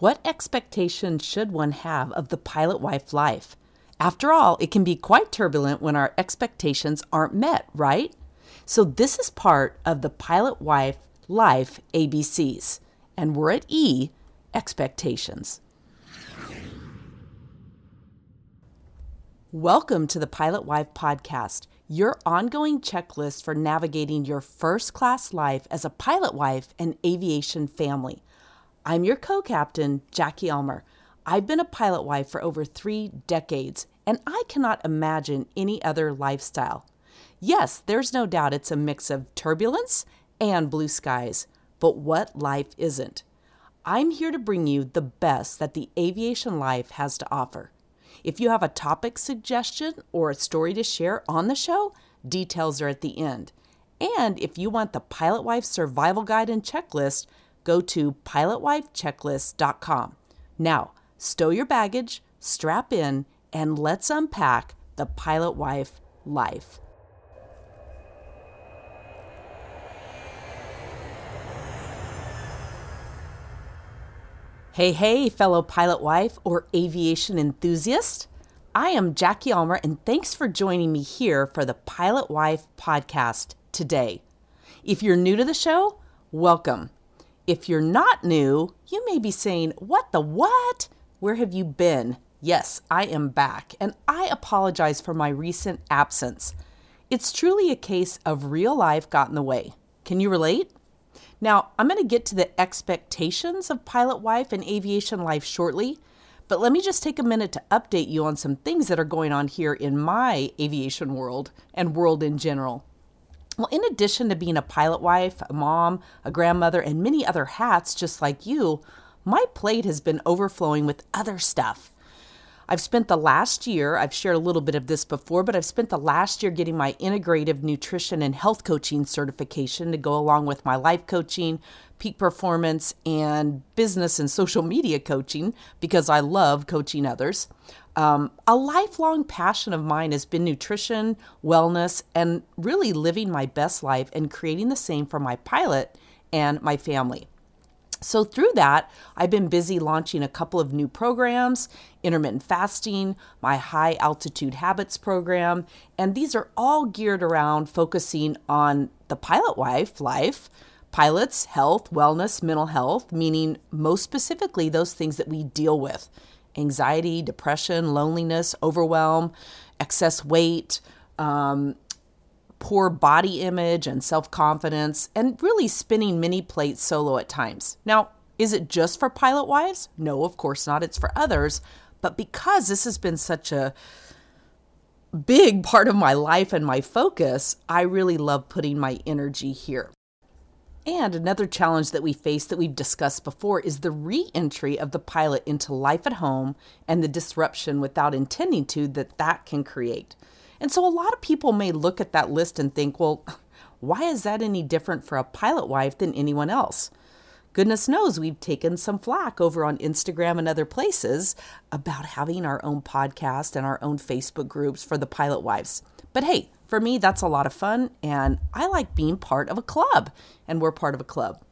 What expectations should one have of the pilot wife life? After all, it can be quite turbulent when our expectations aren't met, right? So, this is part of the pilot wife life ABCs. And we're at E expectations. Welcome to the Pilot Wife Podcast, your ongoing checklist for navigating your first class life as a pilot wife and aviation family. I'm your co captain, Jackie Ulmer. I've been a pilot wife for over three decades, and I cannot imagine any other lifestyle. Yes, there's no doubt it's a mix of turbulence and blue skies, but what life isn't? I'm here to bring you the best that the aviation life has to offer. If you have a topic suggestion or a story to share on the show, details are at the end. And if you want the Pilot Wife Survival Guide and Checklist, go to pilotwifechecklist.com. Now, stow your baggage, strap in, and let's unpack the pilot wife life. Hey, hey, fellow pilot wife or aviation enthusiast. I am Jackie Ulmer, and thanks for joining me here for the Pilot Wife podcast today. If you're new to the show, welcome. If you're not new, you may be saying, What the what? Where have you been? Yes, I am back, and I apologize for my recent absence. It's truly a case of real life got in the way. Can you relate? Now, I'm going to get to the expectations of pilot wife and aviation life shortly, but let me just take a minute to update you on some things that are going on here in my aviation world and world in general. Well, in addition to being a pilot wife, a mom, a grandmother, and many other hats just like you, my plate has been overflowing with other stuff. I've spent the last year, I've shared a little bit of this before, but I've spent the last year getting my integrative nutrition and health coaching certification to go along with my life coaching, peak performance, and business and social media coaching because I love coaching others. Um, a lifelong passion of mine has been nutrition, wellness, and really living my best life and creating the same for my pilot and my family. So, through that, I've been busy launching a couple of new programs intermittent fasting, my high altitude habits program, and these are all geared around focusing on the pilot wife life, pilots, health, wellness, mental health, meaning most specifically those things that we deal with anxiety, depression, loneliness, overwhelm, excess weight, um, poor body image and self confidence, and really spinning many plates solo at times. Now, is it just for pilot wives? No, of course not. It's for others. But because this has been such a big part of my life and my focus, I really love putting my energy here. And another challenge that we face that we've discussed before is the re entry of the pilot into life at home and the disruption without intending to that that can create. And so a lot of people may look at that list and think, well, why is that any different for a pilot wife than anyone else? Goodness knows we've taken some flack over on Instagram and other places about having our own podcast and our own Facebook groups for the pilot wives. But hey, for me, that's a lot of fun, and I like being part of a club, and we're part of a club.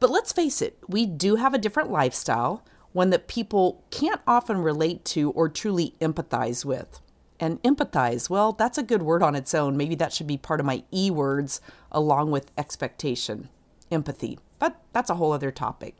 But let's face it, we do have a different lifestyle, one that people can't often relate to or truly empathize with. And empathize, well, that's a good word on its own. Maybe that should be part of my E words along with expectation, empathy. But that's a whole other topic.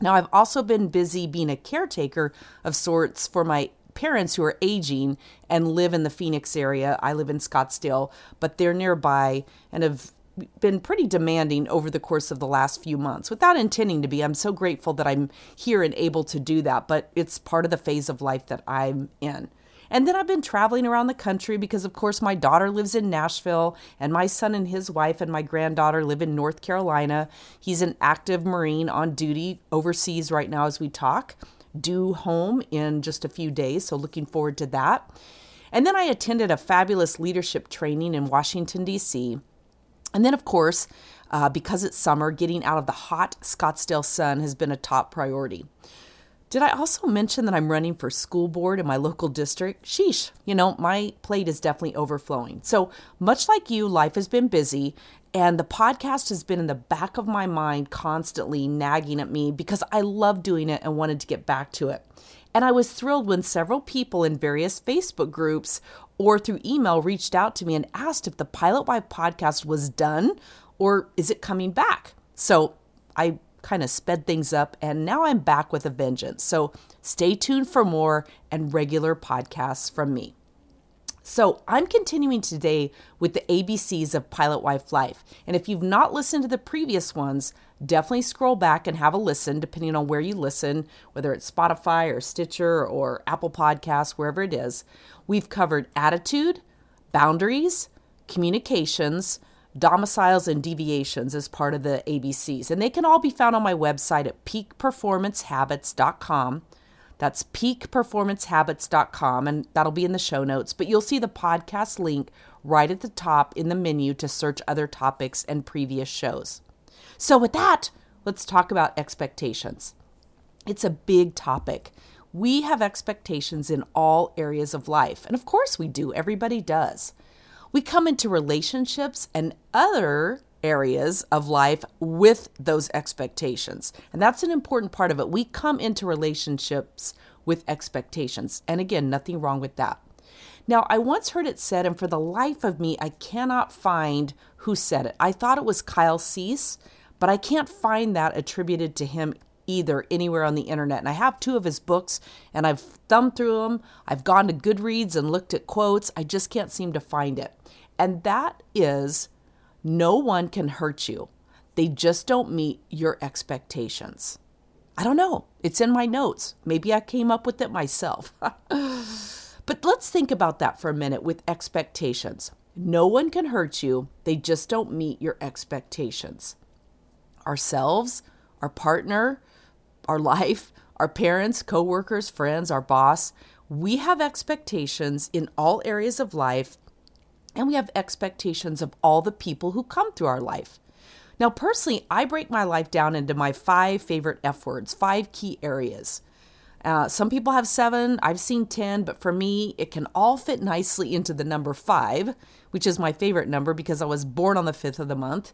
Now, I've also been busy being a caretaker of sorts for my parents who are aging and live in the Phoenix area. I live in Scottsdale, but they're nearby and have been pretty demanding over the course of the last few months without intending to be. I'm so grateful that I'm here and able to do that, but it's part of the phase of life that I'm in. And then I've been traveling around the country because, of course, my daughter lives in Nashville, and my son and his wife and my granddaughter live in North Carolina. He's an active Marine on duty overseas right now as we talk due home in just a few days, so looking forward to that. And then I attended a fabulous leadership training in Washington, D.C. And then, of course, uh, because it's summer, getting out of the hot Scottsdale sun has been a top priority. Did I also mention that I'm running for school board in my local district? Sheesh, you know, my plate is definitely overflowing. So, much like you, life has been busy, and the podcast has been in the back of my mind constantly nagging at me because I love doing it and wanted to get back to it. And I was thrilled when several people in various Facebook groups or through email reached out to me and asked if the Pilot Wife podcast was done or is it coming back? So I kind of sped things up and now I'm back with a vengeance. So stay tuned for more and regular podcasts from me. So, I'm continuing today with the ABCs of Pilot Wife Life. And if you've not listened to the previous ones, definitely scroll back and have a listen, depending on where you listen, whether it's Spotify or Stitcher or Apple Podcasts, wherever it is. We've covered attitude, boundaries, communications, domiciles, and deviations as part of the ABCs. And they can all be found on my website at peakperformancehabits.com. That's peakperformancehabits.com, and that'll be in the show notes. But you'll see the podcast link right at the top in the menu to search other topics and previous shows. So, with that, let's talk about expectations. It's a big topic. We have expectations in all areas of life. And of course, we do. Everybody does. We come into relationships and other areas of life with those expectations. And that's an important part of it. We come into relationships with expectations. And again, nothing wrong with that. Now, I once heard it said, and for the life of me, I cannot find who said it. I thought it was Kyle Cease, but I can't find that attributed to him either anywhere on the internet. And I have two of his books and I've thumbed through them. I've gone to Goodreads and looked at quotes. I just can't seem to find it. And that is no one can hurt you. They just don't meet your expectations. I don't know. It's in my notes. Maybe I came up with it myself. but let's think about that for a minute with expectations. No one can hurt you, they just don't meet your expectations. Ourselves, our partner, our life, our parents, coworkers, friends, our boss, we have expectations in all areas of life and we have expectations of all the people who come through our life. Now, personally, I break my life down into my five favorite F words, five key areas. Uh, some people have seven, I've seen 10, but for me, it can all fit nicely into the number five, which is my favorite number because I was born on the fifth of the month.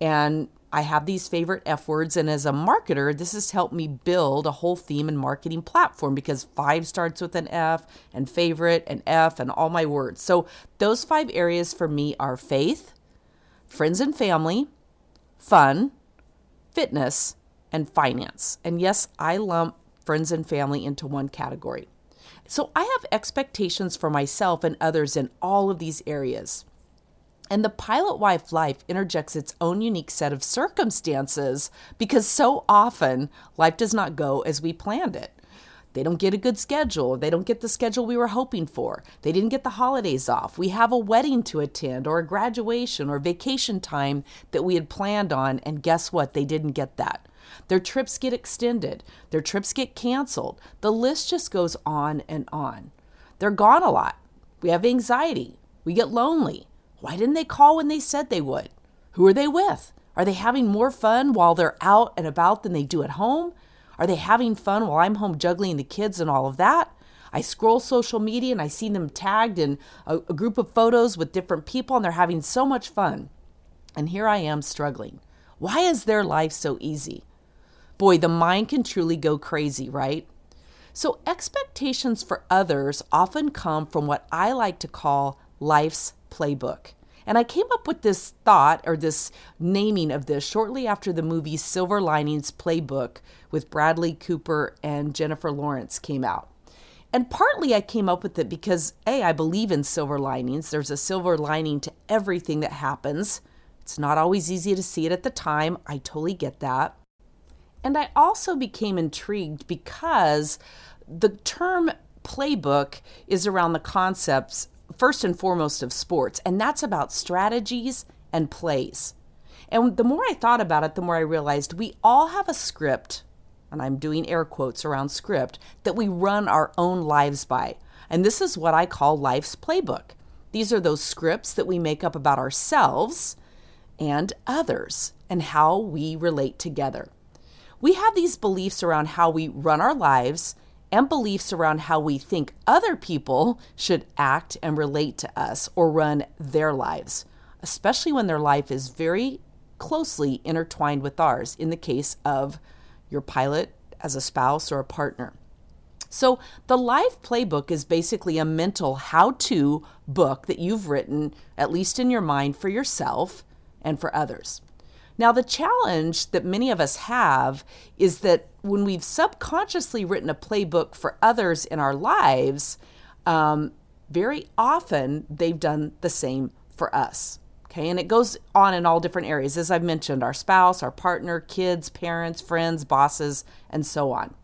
And I have these favorite F words, and as a marketer, this has helped me build a whole theme and marketing platform because five starts with an F, and favorite, and F, and all my words. So, those five areas for me are faith, friends and family, fun, fitness, and finance. And yes, I lump friends and family into one category. So, I have expectations for myself and others in all of these areas. And the pilot wife life interjects its own unique set of circumstances because so often life does not go as we planned it. They don't get a good schedule. They don't get the schedule we were hoping for. They didn't get the holidays off. We have a wedding to attend, or a graduation, or vacation time that we had planned on, and guess what? They didn't get that. Their trips get extended. Their trips get canceled. The list just goes on and on. They're gone a lot. We have anxiety. We get lonely. Why didn't they call when they said they would? Who are they with? Are they having more fun while they're out and about than they do at home? Are they having fun while I'm home juggling the kids and all of that? I scroll social media and I see them tagged in a, a, group of photos with different people and they're having so much fun. And here I am struggling. Why is their life so easy? Boy, the mind can truly go crazy, right? So, expectations for others often come from what I like to call life's playbook. And I came up with this thought or this naming of this shortly after the movie Silver Linings Playbook with Bradley Cooper and Jennifer Lawrence came out. And partly I came up with it because A, I believe in silver linings. There's a silver lining to everything that happens. It's not always easy to see it at the time. I totally get that. And I also became intrigued because the term playbook is around the concepts first and foremost of sports, and that's about strategies and plays. And the more I thought about it, the more I realized we all have a script, and I'm doing air quotes around script, that we run our own lives by. And this is what I call life's playbook. These are those scripts that we make up about ourselves and others and how we relate together. We have these beliefs around how we run our lives and beliefs around how we think other people should act and relate to us or run their lives, especially when their life is very closely intertwined with ours in the case of your pilot as a spouse or a partner. So, the Life Playbook is basically a mental how to book that you've written, at least in your mind, for yourself and for others. Now, the challenge that many of us have is that when we've subconsciously written a playbook for others in our lives, um, very often they've done the same for us. Okay, and it goes on in all different areas, as I've mentioned our spouse, our partner, kids, parents, friends, bosses, and so on.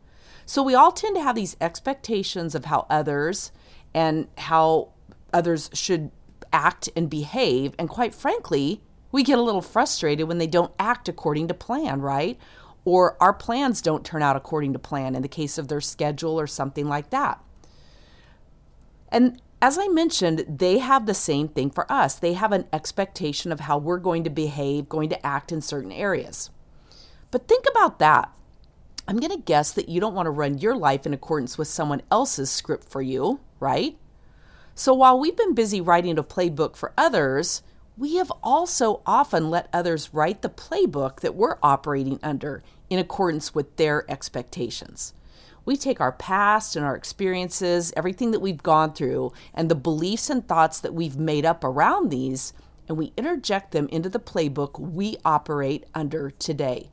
So we all tend to have these expectations of how others and how others should act and behave. And quite frankly, we get a little frustrated when they don't act according to plan, right? Or our plans don't turn out according to plan in the case of their schedule or something like that. And as I mentioned, they have the same thing for us. They have an expectation of how we're going to behave, going to act in certain areas. But think about that. I'm going to guess that you don't want to run your life in accordance with someone else's script for you, right? So while we've been busy writing a playbook for others, we have also often let others write the playbook that we're operating under in accordance with their expectations. We take our past and our experiences, everything that we've gone through, and the beliefs and thoughts that we've made up around these, and we interject them into the playbook we operate under today.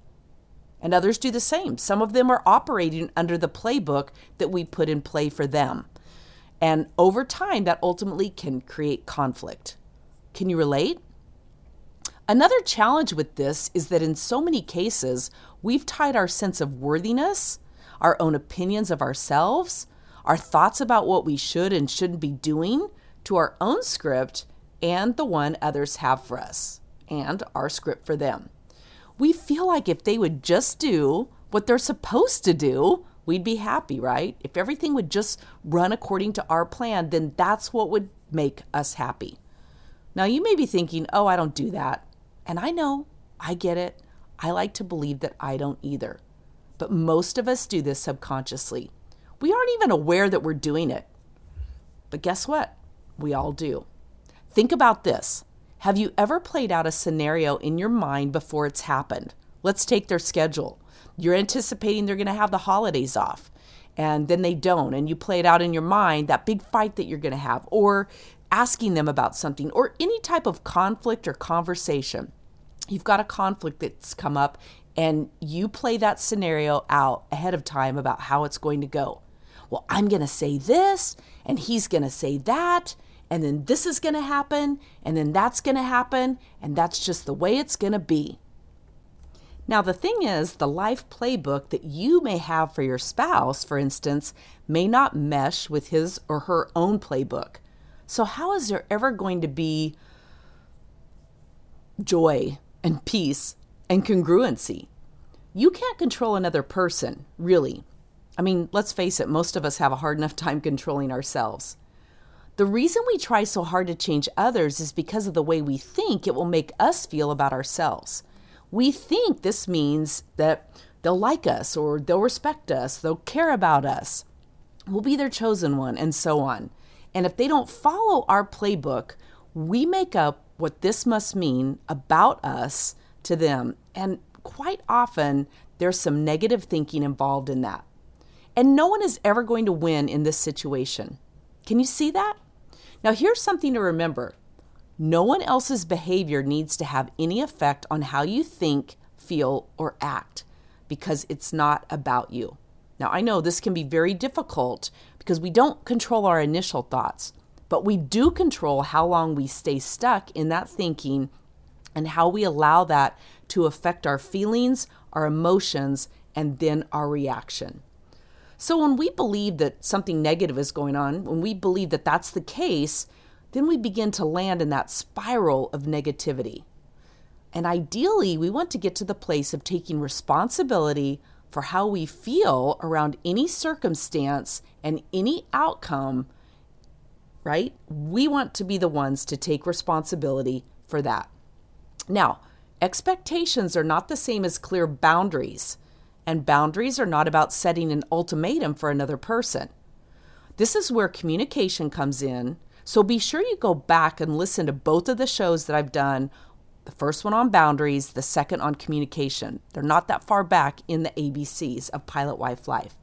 And others do the same. Some of them are operating under the playbook that we put in play for them. And over time, that ultimately can create conflict. Can you relate? Another challenge with this is that in so many cases, we've tied our sense of worthiness, our own opinions of ourselves, our thoughts about what we should and shouldn't be doing to our own script and the one others have for us, and our script for them. We feel like if they would just do what they're supposed to do, we'd be happy, right? If everything would just run according to our plan, then that's what would make us happy. Now, you may be thinking, oh, I don't do that. And I know, I get it. I like to believe that I don't either. But most of us do this subconsciously. We aren't even aware that we're doing it. But guess what? We all do. Think about this. Have you ever played out a scenario in your mind before it's happened? Let's take their schedule. You're anticipating they're going to have the holidays off, and then they don't, and you play it out in your mind that big fight that you're going to have, or asking them about something or any type of conflict or conversation. You've got a conflict that's come up and you play that scenario out ahead of time about how it's going to go. Well, I'm going to say this and he's going to say that and then this is going to happen and then that's going to happen and that's just the way it's going to be. Now, the thing is, the life playbook that you may have for your spouse, for instance, may not mesh with his or her own playbook. So, how is there ever going to be joy and peace and congruency? You can't control another person, really. I mean, let's face it, most of us have a hard enough time controlling ourselves. The reason we try so hard to change others is because of the way we think it will make us feel about ourselves. We think this means that they'll like us or they'll respect us, they'll care about us, we'll be their chosen one, and so on. And if they don't follow our playbook, we make up what this must mean about us to them. And quite often, there's some negative thinking involved in that. And no one is ever going to win in this situation. Can you see that? Now, here's something to remember no one else's behavior needs to have any effect on how you think, feel, or act because it's not about you. Now, I know this can be very difficult because we don't control our initial thoughts, but we do control how long we stay stuck in that thinking and how we allow that to affect our feelings, our emotions, and then our reaction. So, when we believe that something negative is going on, when we believe that that's the case, then we begin to land in that spiral of negativity. And ideally, we want to get to the place of taking responsibility for how we feel around any circumstance and any outcome, right? We want to be the ones to take responsibility for that. Now, expectations are not the same as clear boundaries. And boundaries are not about setting an ultimatum for another person. This is where communication comes in. So be sure you go back and listen to both of the shows that I've done the first one on boundaries, the second on communication. They're not that far back in the ABCs of Pilot Wife Life.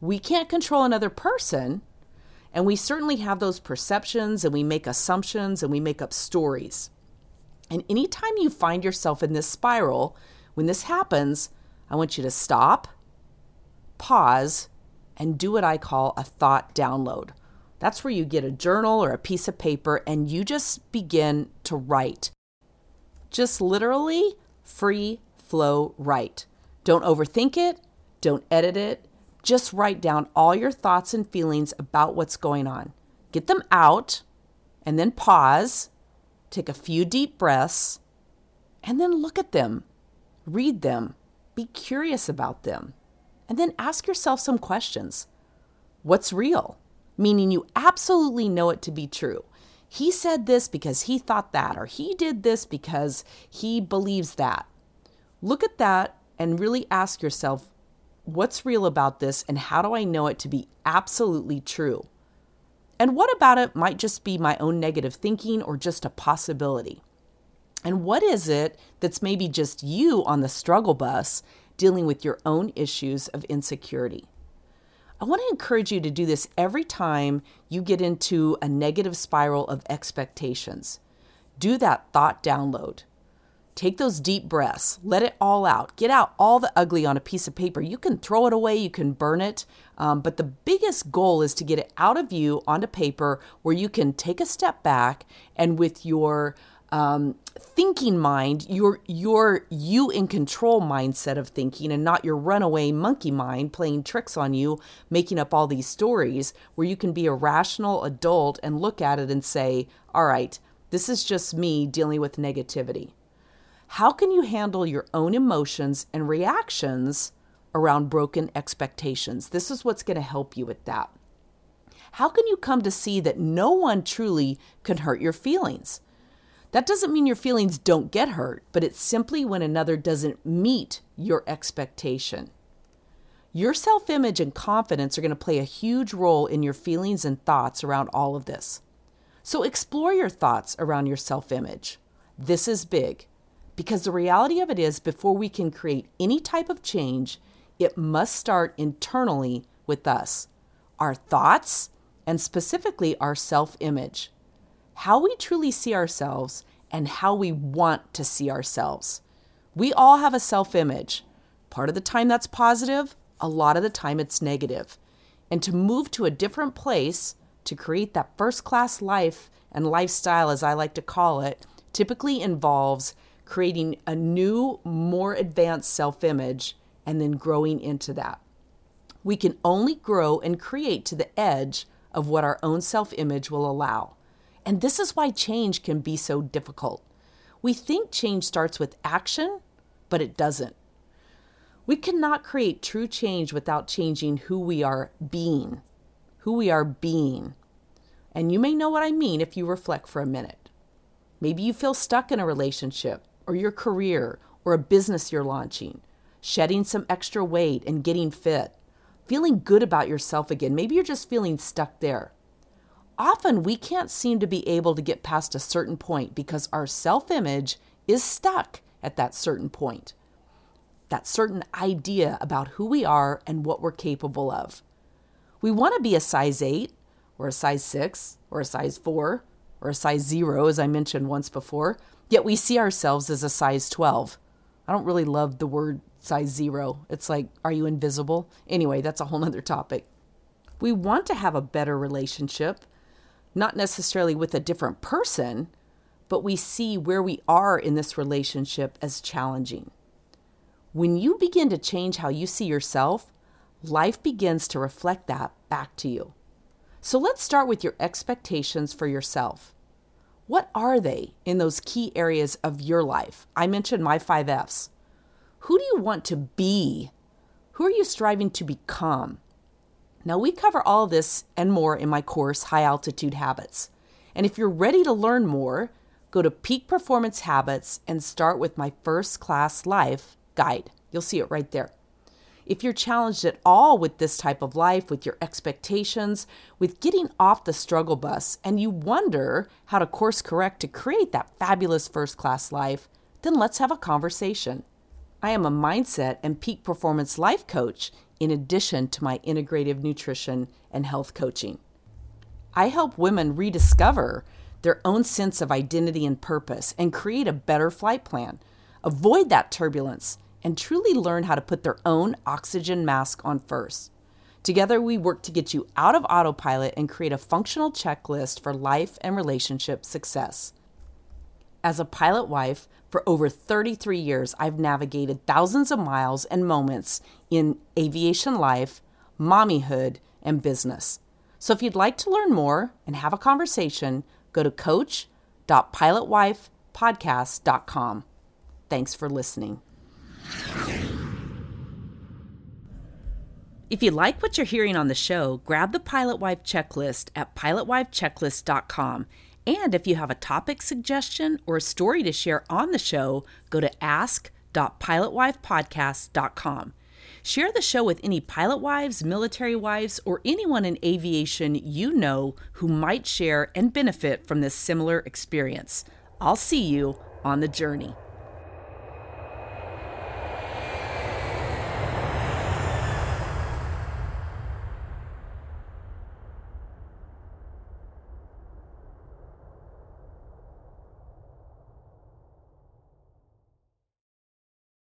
We can't control another person, and we certainly have those perceptions and we make assumptions and we make up stories. And anytime you find yourself in this spiral, when this happens, I want you to stop, pause, and do what I call a thought download. That's where you get a journal or a piece of paper and you just begin to write. Just literally free flow write. Don't overthink it, don't edit it. Just write down all your thoughts and feelings about what's going on. Get them out and then pause, take a few deep breaths, and then look at them, read them, be curious about them, and then ask yourself some questions. What's real? Meaning you absolutely know it to be true he said this because he thought that, or he did this because he believes that. Look at that and really ask yourself, what's real about this and how do I know it to be absolutely true? And what about it might just be my own negative thinking or just a possibility? And what is it that's maybe just you on the struggle bus dealing with your own issues of insecurity? I want to encourage you to do this every time you get into a negative spiral of expectations. Do that thought download. Take those deep breaths, let it all out. Get out all the ugly on a piece of paper. You can throw it away, you can burn it, um, but the biggest goal is to get it out of you onto paper where you can take a step back and with your um, thinking mind, your your you in control mindset of thinking, and not your runaway monkey mind playing tricks on you, making up all these stories, where you can be a rational adult and look at it and say, "All right, this is just me dealing with negativity." How can you handle your own emotions and reactions around broken expectations? This is what's going to help you with that. How can you come to see that no one truly can hurt your feelings? That doesn't mean your feelings don't get hurt, but it's simply when another doesn't meet your expectation. Your self image and confidence are going to play a huge role in your feelings and thoughts around all of this. So explore your thoughts around your self image. This is big because the reality of it is, before we can create any type of change, it must start internally with us, our thoughts, and specifically our self image how we truly see ourselves and how we want to see ourselves. We all have a self image. Part of the time that's positive, a lot of the time it's negative. And to move to a different place to create that first class life and lifestyle, as I like to call it, typically involves creating a new, more advanced self image and then growing into that. We can only grow and create to the edge of what our own self image will allow. And this is why change can be so difficult. We think change starts with action, but it doesn't. We cannot create true change without changing who we are being. Who we are being. And you may know what I mean if you reflect for a minute. Maybe you feel stuck in a relationship, or your career, or a business you're launching, shedding some extra weight and getting fit, feeling good about yourself again. Maybe you're just feeling stuck there often we can't seem to be able to get past a certain point because our self image is stuck at that certain point, that certain idea about who we are and what we're capable of. We want to be a size 8 or a size 6 or a size 4 or a size 0, as I mentioned once before, yet we see ourselves as a size 12. I don't really love the word size 0. It's like, are you invisible? Anyway, that's a whole nother topic. We want to have a better relationship not necessarily with a different person, but we see where we are in this relationship as challenging. When you begin to change how you see yourself, life begins to reflect that back to you. So let's start with your expectations for yourself. What are they in those key areas of your life? I mentioned my five F's. Who do you want to be? Who are you striving to become? Now, we cover all this and more in my course, High Altitude Habits. And if you're ready to learn more, go to Peak Performance Habits and start with my First Class Life guide. You'll see it right there. If you're challenged at all with this type of life, with your expectations, with getting off the struggle bus, and you wonder how to course correct to create that fabulous first class life, then let's have a conversation. I am a mindset and peak performance life coach in addition to my integrative nutrition and health coaching. I help women rediscover their own sense of identity and purpose and create a better flight plan, avoid that turbulence, and truly learn how to put their own oxygen mask on first. Together, we work to get you out of autopilot and create a functional checklist for life and relationship success. As a pilot wife, for over 33 years, I've navigated thousands of miles and moments in aviation life, mommyhood, and business. So if you'd like to learn more and have a conversation, go to coach.pilotwifepodcast.com. Thanks for listening. If you like what you're hearing on the show, grab the Pilot Wife checklist at pilotwifechecklist.com. And if you have a topic suggestion or a story to share on the show, go to ask.pilotwifepodcast.com. Share the show with any pilot wives, military wives, or anyone in aviation you know who might share and benefit from this similar experience. I'll see you on the journey.